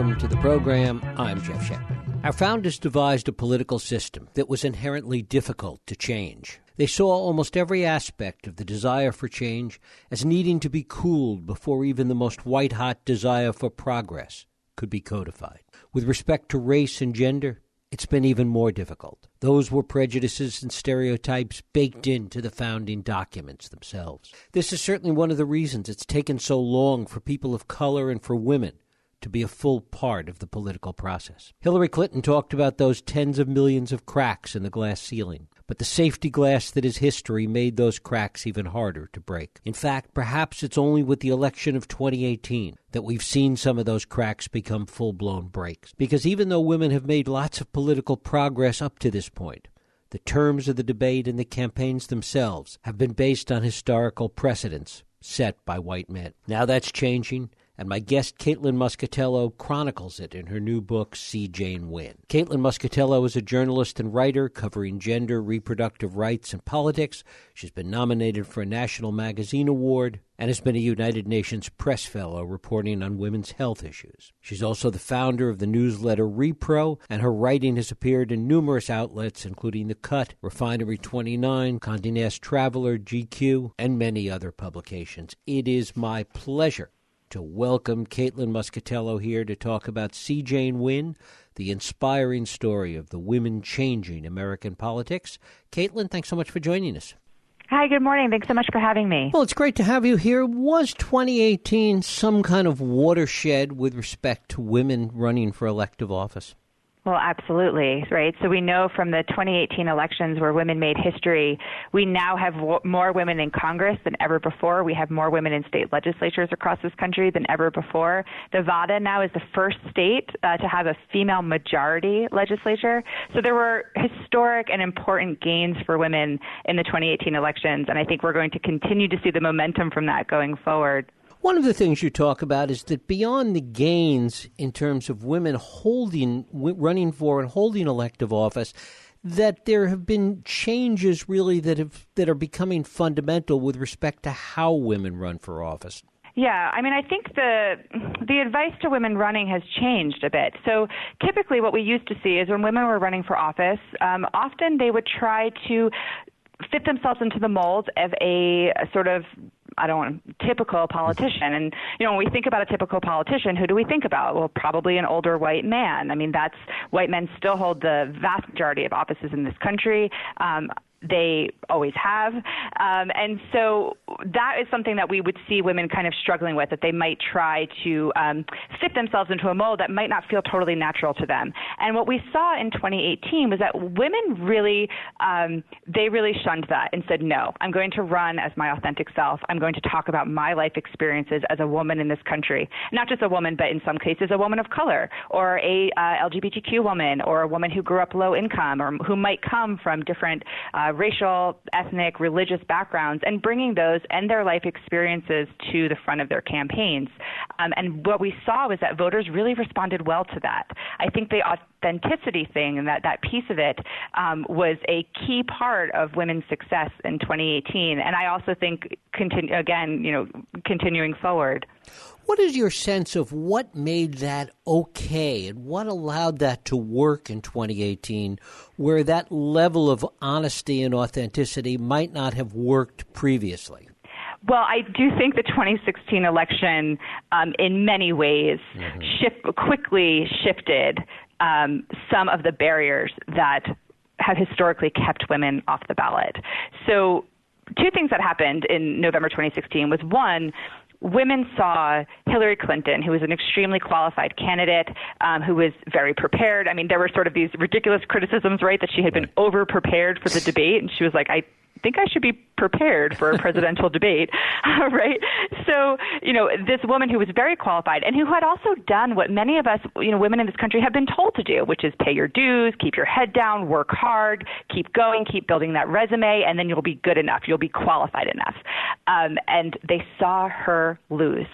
Welcome to the program. I'm Jeff Shatner. Our founders devised a political system that was inherently difficult to change. They saw almost every aspect of the desire for change as needing to be cooled before even the most white hot desire for progress could be codified. With respect to race and gender, it's been even more difficult. Those were prejudices and stereotypes baked into the founding documents themselves. This is certainly one of the reasons it's taken so long for people of color and for women to be a full part of the political process. Hillary Clinton talked about those tens of millions of cracks in the glass ceiling, but the safety glass that is history made those cracks even harder to break. In fact, perhaps it's only with the election of 2018 that we've seen some of those cracks become full blown breaks. Because even though women have made lots of political progress up to this point, the terms of the debate and the campaigns themselves have been based on historical precedents set by white men. Now that's changing, and my guest, Caitlin Moscatello, chronicles it in her new book, See Jane Win. Caitlin Moscatello is a journalist and writer covering gender, reproductive rights, and politics. She's been nominated for a National Magazine Award and has been a United Nations Press Fellow reporting on women's health issues. She's also the founder of the newsletter Repro, and her writing has appeared in numerous outlets, including The Cut, Refinery 29, Condé Nast Traveler, GQ, and many other publications. It is my pleasure to welcome Caitlin Moscatello here to talk about See Jane the inspiring story of the women changing American politics. Caitlin, thanks so much for joining us. Hi, good morning. Thanks so much for having me. Well, it's great to have you here. Was 2018 some kind of watershed with respect to women running for elective office? Well, absolutely, right? So we know from the 2018 elections where women made history, we now have w- more women in Congress than ever before. We have more women in state legislatures across this country than ever before. Nevada now is the first state uh, to have a female majority legislature. So there were historic and important gains for women in the 2018 elections, and I think we're going to continue to see the momentum from that going forward. One of the things you talk about is that beyond the gains in terms of women holding, running for and holding elective office, that there have been changes really that have that are becoming fundamental with respect to how women run for office. Yeah, I mean, I think the the advice to women running has changed a bit. So typically, what we used to see is when women were running for office, um, often they would try to fit themselves into the mold of a, a sort of I don't want typical politician. And you know, when we think about a typical politician, who do we think about? Well, probably an older white man. I mean, that's white men still hold the vast majority of offices in this country. Um, they always have. Um, and so that is something that we would see women kind of struggling with, that they might try to um, fit themselves into a mold that might not feel totally natural to them. And what we saw in 2018 was that women really, um, they really shunned that and said, no, I'm going to run as my authentic self. I'm going to talk about my life experiences as a woman in this country. Not just a woman, but in some cases, a woman of color or a uh, LGBTQ woman or a woman who grew up low income or who might come from different uh, uh, racial, ethnic, religious backgrounds and bringing those and their life experiences to the front of their campaigns. Um, and what we saw was that voters really responded well to that. I think the authenticity thing and that, that piece of it um, was a key part of women's success in 2018. And I also think, continue, again, you know, continuing forward. What is your sense of what made that okay and what allowed that to work in 2018 where that level of honesty and authenticity might not have worked previously? Well, I do think the 2016 election, um, in many ways, mm-hmm. shift, quickly shifted um, some of the barriers that have historically kept women off the ballot. So, two things that happened in November 2016 was one, women saw Hillary Clinton, who was an extremely qualified candidate, um, who was very prepared. I mean, there were sort of these ridiculous criticisms, right, that she had been over prepared for the debate, and she was like, I think I should be prepared for a presidential debate, right? So, you know, this woman who was very qualified and who had also done what many of us, you know, women in this country have been told to do, which is pay your dues, keep your head down, work hard, keep going, keep building that resume, and then you'll be good enough. You'll be qualified enough. Um, and they saw her lose.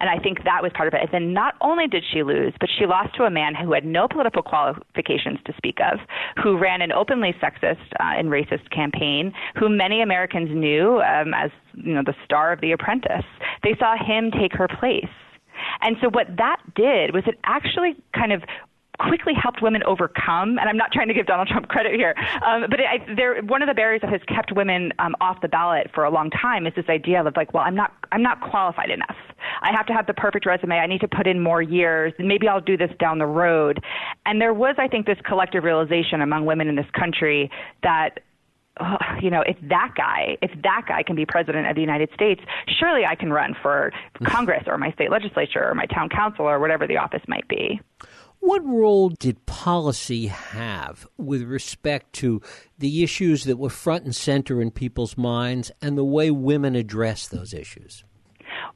And I think that was part of it. And then not only did she lose, but she lost to a man who had no political qualifications to speak of, who ran an openly sexist uh, and racist campaign, who many Americans knew um, as you know the star of The Apprentice. They saw him take her place. And so what that did was it actually kind of quickly helped women overcome. And I'm not trying to give Donald Trump credit here, um, but I, there, one of the barriers that has kept women um, off the ballot for a long time is this idea of like, well, I'm not, I'm not qualified enough. I have to have the perfect resume. I need to put in more years. Maybe I'll do this down the road. And there was, I think, this collective realization among women in this country that oh, you know, if that guy, if that guy can be president of the United States, surely I can run for Congress or my state legislature or my town council or whatever the office might be. What role did policy have with respect to the issues that were front and center in people's minds and the way women address those issues?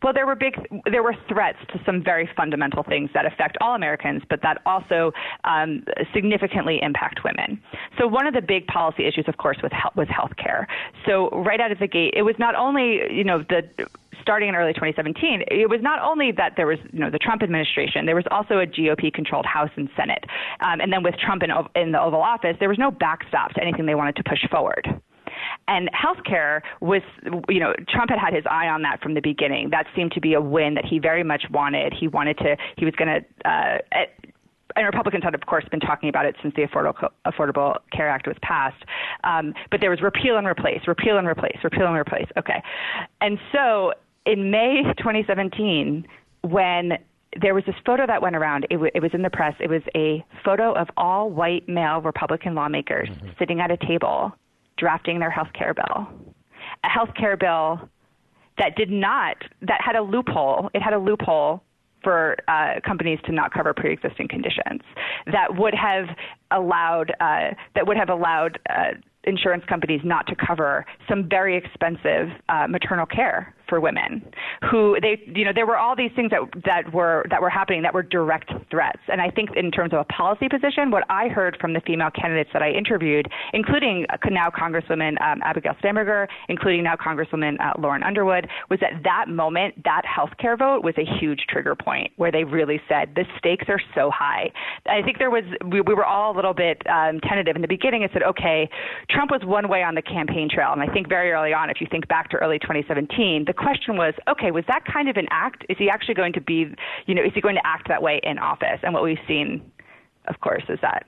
Well, there were big, there were threats to some very fundamental things that affect all Americans, but that also um, significantly impact women. So one of the big policy issues, of course, was was health care. So right out of the gate, it was not only you know the starting in early 2017, it was not only that there was, you know, the Trump administration, there was also a GOP-controlled House and Senate, um, and then with Trump in, in the Oval Office, there was no backstop to anything they wanted to push forward. And healthcare was, you know, Trump had had his eye on that from the beginning. That seemed to be a win that he very much wanted. He wanted to, he was going to, uh, and Republicans had, of course, been talking about it since the Affordable, Affordable Care Act was passed. Um, but there was repeal and replace, repeal and replace, repeal and replace. Okay. And so in May 2017, when there was this photo that went around. It, w- it was in the press. It was a photo of all white male Republican lawmakers mm-hmm. sitting at a table drafting their health care bill. A health care bill that did not, that had a loophole. It had a loophole for uh, companies to not cover pre-existing conditions that would have allowed uh, that would have allowed uh, insurance companies not to cover some very expensive uh, maternal care for women who they you know there were all these things that that were that were happening that were direct threats. And i think in terms of a policy position what i heard from the female candidates that i interviewed including now congresswoman um, abigail spanberger including now congresswoman uh, lauren underwood was that that moment that health care vote was a huge trigger point where they really said the stakes are so high. I think there was we, we were all a little bit um, tentative in the beginning and said okay trump was one way on the campaign trail. And i think very early on if you think back to early 2017 the question was, okay, was that kind of an act? Is he actually going to be, you know, is he going to act that way in office? And what we've seen, of course, is that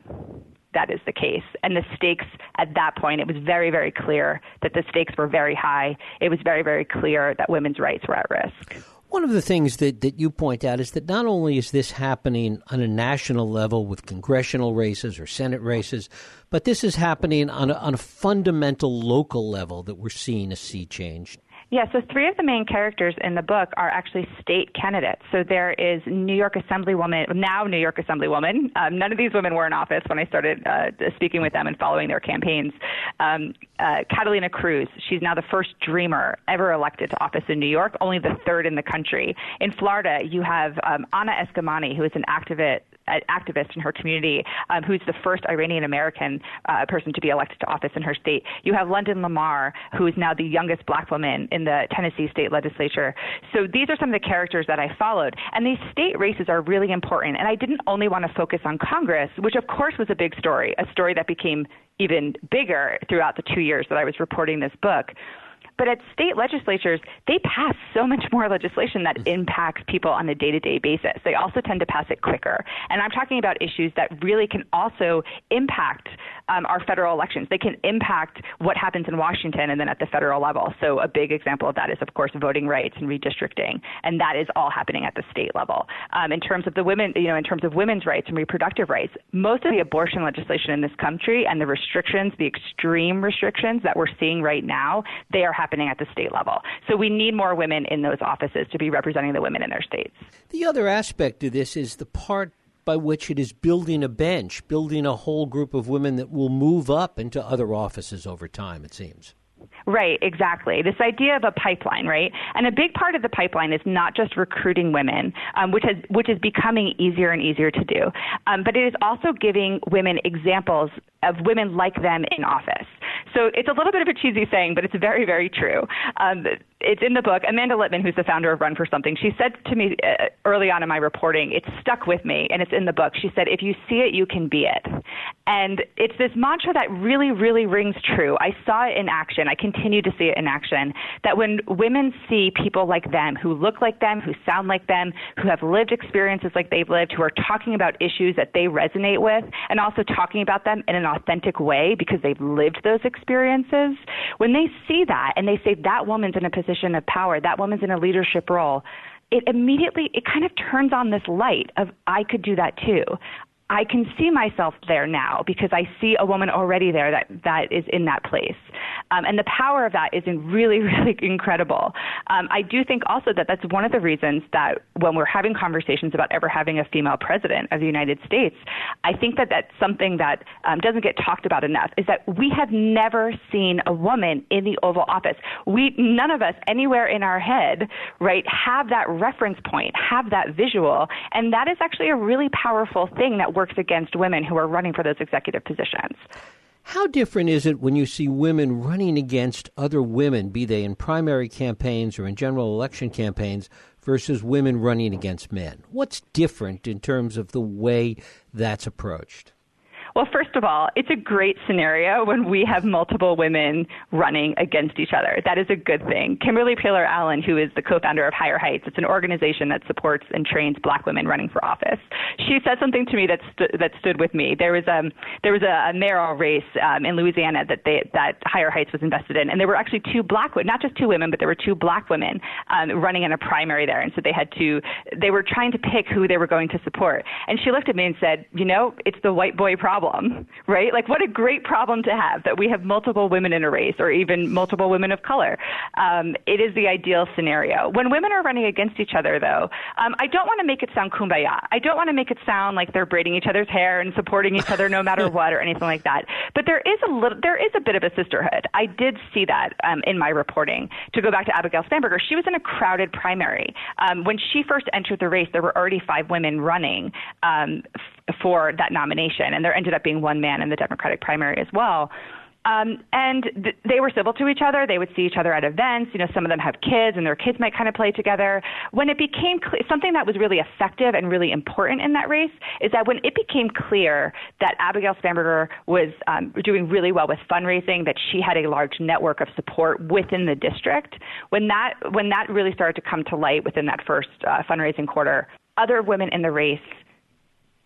that is the case. And the stakes at that point, it was very, very clear that the stakes were very high. It was very, very clear that women's rights were at risk. One of the things that, that you point out is that not only is this happening on a national level with congressional races or Senate races, but this is happening on a, on a fundamental local level that we're seeing a sea change. Yeah, so three of the main characters in the book are actually state candidates. So there is New York Assemblywoman, now New York Assemblywoman. Um, none of these women were in office when I started uh, speaking with them and following their campaigns. Um, uh, Catalina Cruz, she's now the first Dreamer ever elected to office in New York, only the third in the country. In Florida, you have um, Anna Eskamani, who is an activist activist in her community um, who's the first Iranian American uh, person to be elected to office in her state. You have London Lamar, who is now the youngest black woman in the Tennessee state legislature. So these are some of the characters that I followed. And these state races are really important. And I didn't only want to focus on Congress, which of course was a big story, a story that became even bigger throughout the two years that I was reporting this book. But at state legislatures, they pass so much more legislation that impacts people on a day to day basis. They also tend to pass it quicker. And I'm talking about issues that really can also impact um, our federal elections. They can impact what happens in Washington and then at the federal level. So a big example of that is, of course, voting rights and redistricting. And that is all happening at the state level. Um, in terms of the women, you know, in terms of women's rights and reproductive rights, most of the abortion legislation in this country and the restrictions, the extreme restrictions that we're seeing right now, they are happening happening at the state level. So we need more women in those offices to be representing the women in their states. The other aspect of this is the part by which it is building a bench, building a whole group of women that will move up into other offices over time, it seems. Right, exactly. This idea of a pipeline, right? And a big part of the pipeline is not just recruiting women, um, which has which is becoming easier and easier to do, um, but it is also giving women examples of women like them in office. So it's a little bit of a cheesy saying, but it's very, very true. Um, it's in the book. Amanda Litman, who's the founder of Run for Something, she said to me uh, early on in my reporting, it stuck with me, and it's in the book. She said, "If you see it, you can be it," and it's this mantra that really, really rings true. I saw it in action. I continue to see it in action. That when women see people like them, who look like them, who sound like them, who have lived experiences like they've lived, who are talking about issues that they resonate with, and also talking about them in an authentic way because they've lived those experiences, when they see that and they say that woman's in a position position of power, that woman's in a leadership role, it immediately it kind of turns on this light of I could do that too. I can see myself there now because I see a woman already there that, that is in that place. Um, and the power of that is really, really incredible. Um, I do think also that that's one of the reasons that when we're having conversations about ever having a female president of the United States, I think that that's something that um, doesn't get talked about enough is that we have never seen a woman in the Oval Office. We, none of us anywhere in our head, right, have that reference point, have that visual. And that is actually a really powerful thing that works against women who are running for those executive positions. How different is it when you see women running against other women, be they in primary campaigns or in general election campaigns, versus women running against men? What's different in terms of the way that's approached? Well, first of all, it's a great scenario when we have multiple women running against each other. That is a good thing. Kimberly Peeler-Allen, who is the co founder of Higher Heights, it's an organization that supports and trains black women running for office. She said something to me that, st- that stood with me. There was, um, there was a, a mayoral race um, in Louisiana that, they, that Higher Heights was invested in, and there were actually two black women, not just two women, but there were two black women um, running in a primary there. And so they had to, they were trying to pick who they were going to support. And she looked at me and said, You know, it's the white boy problem problem, right? Like, what a great problem to have that we have multiple women in a race or even multiple women of color. Um, it is the ideal scenario. When women are running against each other, though, um, I don't want to make it sound kumbaya. I don't want to make it sound like they're braiding each other's hair and supporting each other no matter what or anything like that. But there is a little, there is a bit of a sisterhood. I did see that um, in my reporting. To go back to Abigail Spanberger, she was in a crowded primary. Um, when she first entered the race, there were already five women running um, for that nomination, and there ended up being one man in the Democratic primary as well. Um, and th- they were civil to each other. They would see each other at events. You know, some of them have kids, and their kids might kind of play together. When it became something that was really effective and really important in that race is that when it became clear that Abigail Spanberger was um, doing really well with fundraising, that she had a large network of support within the district, when that when that really started to come to light within that first uh, fundraising quarter, other women in the race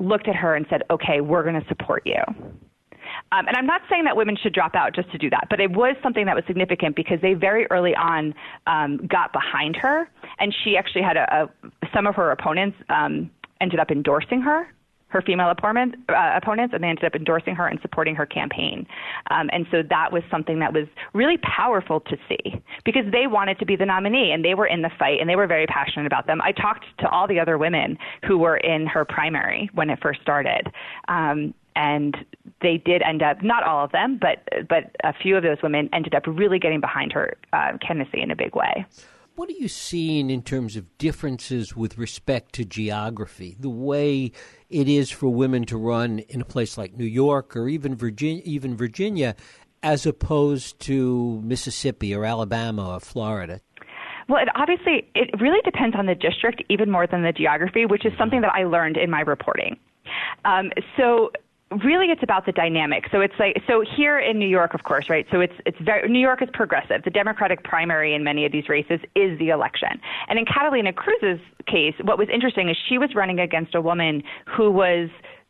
looked at her and said, okay, we're going to support you. Um, and I'm not saying that women should drop out just to do that, but it was something that was significant because they very early on um, got behind her, and she actually had a, a some of her opponents um, ended up endorsing her her female opponent, uh, opponents, and they ended up endorsing her and supporting her campaign. Um, and so that was something that was really powerful to see because they wanted to be the nominee and they were in the fight and they were very passionate about them. I talked to all the other women who were in her primary when it first started. Um, and they did end up not all of them but but a few of those women ended up really getting behind her uh, candidacy in a big way what are you seeing in terms of differences with respect to geography? The way it is for women to run in a place like New York or even Virginia, even Virginia, as opposed to Mississippi or Alabama or Florida. Well, it obviously it really depends on the district even more than the geography, which is something that I learned in my reporting. Um, so really it's about the dynamic. So it's like so here in New York, of course, right? So it's it's very New York is progressive. The Democratic primary in many of these races is the election. And in Catalina Cruz's case, what was interesting is she was running against a woman who was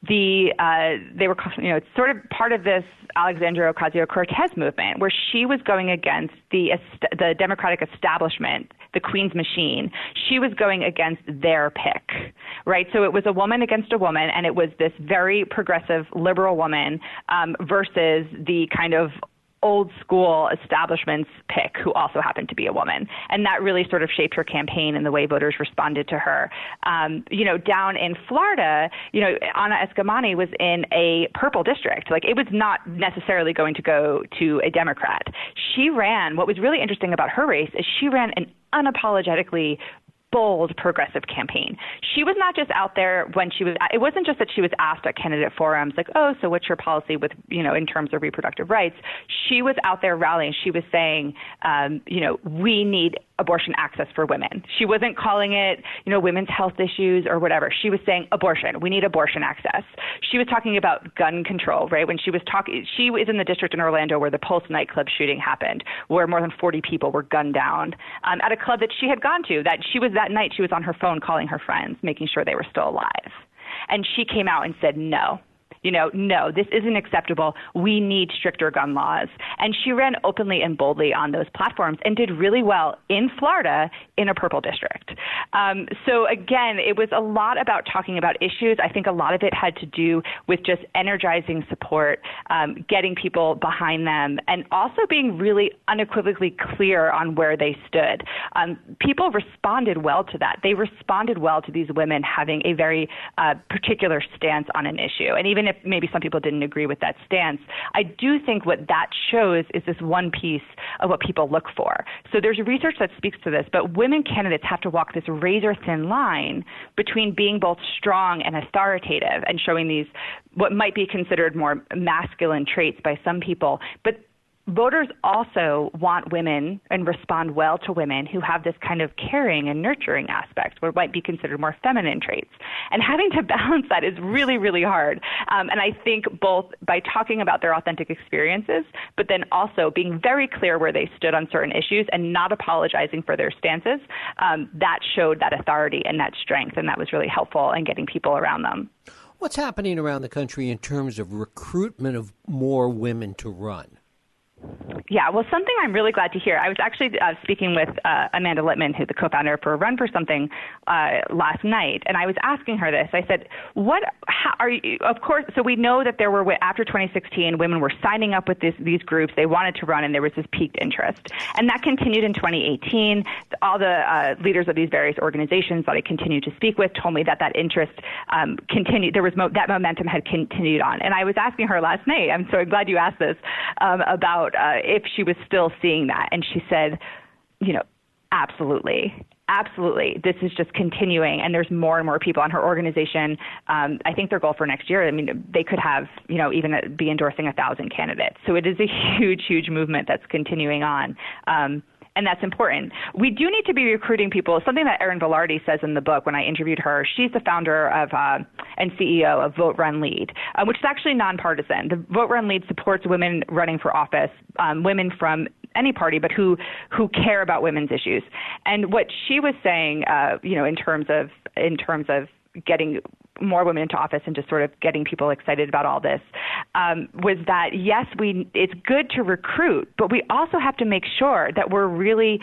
the uh, they were you know sort of part of this Alexandria Ocasio Cortez movement where she was going against the the Democratic establishment, the Queen's machine. She was going against their pick, right? So it was a woman against a woman, and it was this very progressive liberal woman um, versus the kind of old school establishments pick who also happened to be a woman. And that really sort of shaped her campaign and the way voters responded to her. Um, you know, down in Florida, you know, Anna Eskamani was in a purple district. Like it was not necessarily going to go to a Democrat. She ran, what was really interesting about her race is she ran an unapologetically bold progressive campaign. She was not just out there when she was it wasn't just that she was asked at candidate forums like, "Oh, so what's your policy with, you know, in terms of reproductive rights?" She was out there rallying. She was saying, um, you know, we need abortion access for women. She wasn't calling it, you know, women's health issues or whatever. She was saying abortion. We need abortion access. She was talking about gun control, right? When she was talking, she was in the district in Orlando where the Pulse nightclub shooting happened, where more than 40 people were gunned down um, at a club that she had gone to. That she was that night, she was on her phone calling her friends, making sure they were still alive. And she came out and said, no, you know, no, this isn't acceptable. We need stricter gun laws. And she ran openly and boldly on those platforms and did really well in Florida in a purple district. Um, so again, it was a lot about talking about issues. I think a lot of it had to do with just energizing support, um, getting people behind them, and also being really unequivocally clear on where they stood. Um, people responded well to that. They responded well to these women having a very uh, particular stance on an issue. And even if maybe some people didn't agree with that stance, I do think what that shows is this one piece of what people look for. So there's research that speaks to this, but women candidates have to walk this razor thin line between being both strong and authoritative and showing these what might be considered more masculine traits by some people, but voters also want women and respond well to women who have this kind of caring and nurturing aspect, what might be considered more feminine traits. And having to balance that is really, really hard. Um, and I think both by talking about their authentic experiences, but then also being very clear where they stood on certain issues and not apologizing for their stances, um, that showed that authority and that strength, and that was really helpful in getting people around them. What's happening around the country in terms of recruitment of more women to run? Yeah, well, something I'm really glad to hear. I was actually uh, speaking with uh, Amanda Litman, who's the co-founder for Run for Something, uh, last night, and I was asking her this. I said, "What how are you?" Of course, so we know that there were after 2016, women were signing up with this, these groups. They wanted to run, and there was this peaked interest, and that continued in 2018. All the uh, leaders of these various organizations that I continued to speak with told me that that interest um, continued. There was mo- that momentum had continued on, and I was asking her last night. I'm so glad you asked this um, about uh, if she was still seeing that. And she said, you know, absolutely. Absolutely. This is just continuing, and there's more and more people on her organization. Um, I think their goal for next year, I mean, they could have, you know, even be endorsing a thousand candidates. So it is a huge, huge movement that's continuing on. Um, and that's important. We do need to be recruiting people. Something that Erin Vilardi says in the book when I interviewed her. She's the founder of uh, and CEO of Vote Run Lead, uh, which is actually nonpartisan. The Vote Run Lead supports women running for office, um, women from any party, but who who care about women's issues. And what she was saying, uh, you know, in terms of in terms of getting more women into office and just sort of getting people excited about all this um, was that yes, we it's good to recruit, but we also have to make sure that we're really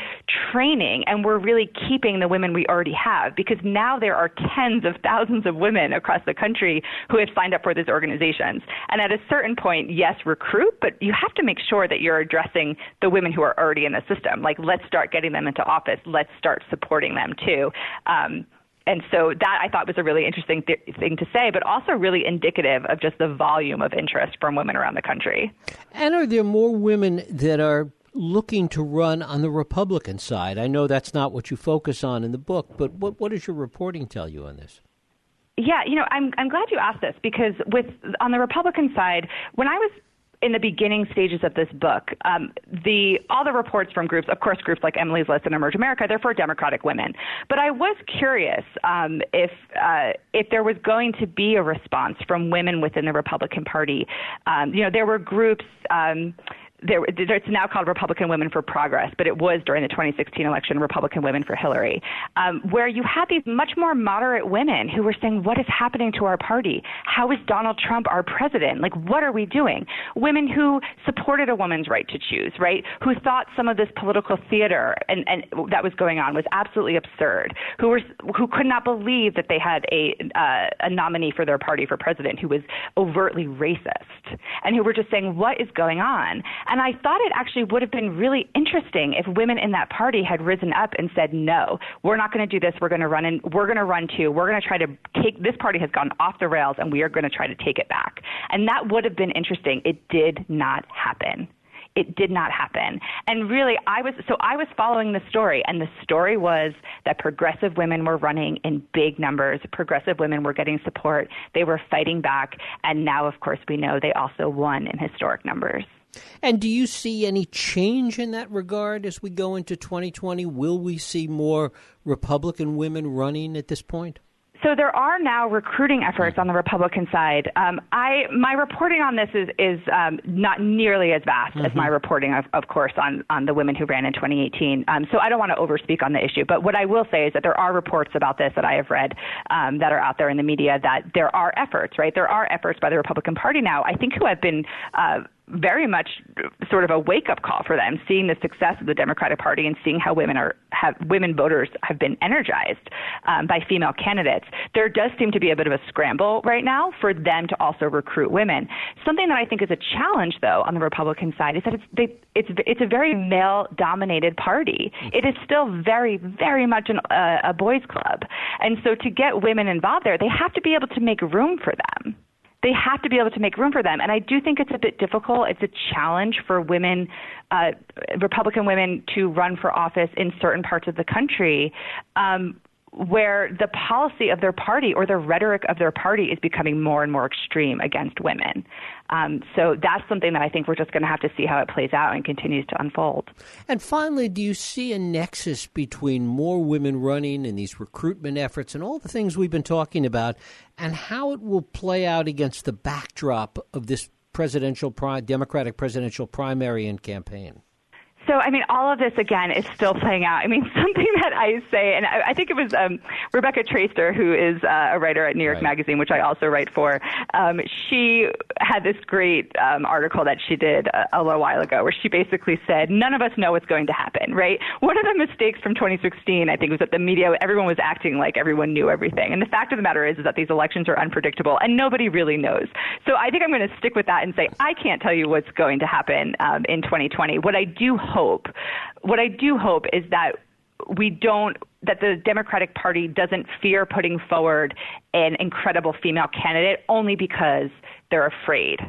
training and we're really keeping the women we already have because now there are tens of thousands of women across the country who have signed up for these organizations. And at a certain point, yes, recruit, but you have to make sure that you're addressing the women who are already in the system. Like let's start getting them into office. Let's start supporting them too. Um, and so that I thought was a really interesting th- thing to say, but also really indicative of just the volume of interest from women around the country. And are there more women that are looking to run on the Republican side? I know that's not what you focus on in the book, but what, what does your reporting tell you on this? Yeah, you know, I'm I'm glad you asked this because with on the Republican side, when I was in the beginning stages of this book, um, the all the reports from groups, of course, groups like Emily's List and Emerge America, they're for Democratic women. But I was curious um, if uh, if there was going to be a response from women within the Republican Party. Um, you know, there were groups. There, it's now called Republican Women for Progress, but it was during the 2016 election Republican Women for Hillary, um, where you had these much more moderate women who were saying, "What is happening to our party? How is Donald Trump our president? Like, what are we doing?" Women who supported a woman's right to choose, right? Who thought some of this political theater and, and that was going on was absolutely absurd. Who were who could not believe that they had a uh, a nominee for their party for president who was overtly racist, and who were just saying, "What is going on?" And I thought it actually would have been really interesting if women in that party had risen up and said, no, we're not going to do this. We're going to run and we're going to run too. We're going to try to take this party has gone off the rails and we are going to try to take it back. And that would have been interesting. It did not happen it did not happen. And really, I was so I was following the story, and the story was that progressive women were running in big numbers. Progressive women were getting support. They were fighting back, and now, of course, we know they also won in historic numbers. And do you see any change in that regard as we go into 2020? Will we see more Republican women running at this point? So there are now recruiting efforts on the Republican side. Um, I my reporting on this is is um, not nearly as vast mm-hmm. as my reporting, of, of course, on on the women who ran in 2018. Um, so I don't want to overspeak on the issue. But what I will say is that there are reports about this that I have read um, that are out there in the media that there are efforts. Right, there are efforts by the Republican Party now. I think who have been uh, very much sort of a wake up call for them, seeing the success of the Democratic Party and seeing how women are have women voters have been energized um, by female candidates. There does seem to be a bit of a scramble right now for them to also recruit women. Something that I think is a challenge, though, on the Republican side is that it's they, it's it's a very male dominated party. It is still very very much an, uh, a boys' club, and so to get women involved there, they have to be able to make room for them they have to be able to make room for them. And I do think it's a bit difficult. It's a challenge for women, uh, Republican women, to run for office in certain parts of the country. Um, where the policy of their party or the rhetoric of their party is becoming more and more extreme against women. Um, so that's something that I think we're just going to have to see how it plays out and continues to unfold. And finally, do you see a nexus between more women running and these recruitment efforts and all the things we've been talking about and how it will play out against the backdrop of this presidential Democratic presidential primary and campaign? So, I mean, all of this again is still playing out. I mean, something that I say, and I, I think it was um, Rebecca Traister, who is uh, a writer at New York right. Magazine, which I also write for. Um, she had this great um, article that she did a, a little while ago, where she basically said, "None of us know what's going to happen." Right? One of the mistakes from 2016, I think, was that the media, everyone was acting like everyone knew everything, and the fact of the matter is, is that these elections are unpredictable, and nobody really knows. So, I think I'm going to stick with that and say I can't tell you what's going to happen um, in 2020. What I do hope, what I do hope is that we don't that the Democratic Party doesn't fear putting forward an incredible female candidate only because they're afraid.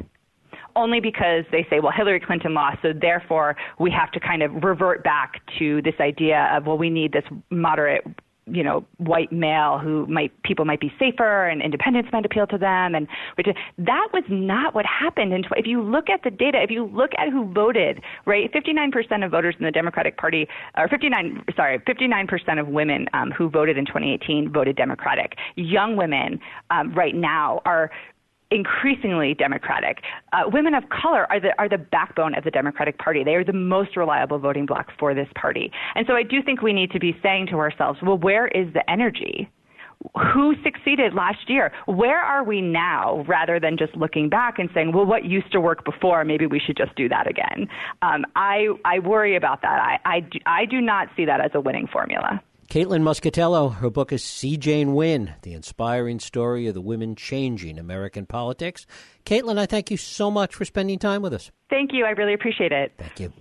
Only because they say, well, Hillary Clinton lost, so therefore we have to kind of revert back to this idea of, well, we need this moderate you know white male who might people might be safer and independence might appeal to them and which that was not what happened and if you look at the data if you look at who voted right 59% of voters in the Democratic Party or 59 sorry 59% of women um, who voted in 2018 voted Democratic. Young women um, right now are increasingly Democratic. Uh, women of color are the are the backbone of the Democratic Party. They are the most reliable voting bloc for this party. And so I do think we need to be saying to ourselves, well, where is the energy? Who succeeded last year? Where are we now? Rather than just looking back and saying, well, what used to work before? Maybe we should just do that again. Um, I I worry about that. I, I I do not see that as a winning formula. Caitlin Moscatello, her book is See Jane Win, the inspiring story of the women changing American politics. Caitlin, I thank you so much for spending time with us. Thank you. I really appreciate it. Thank you.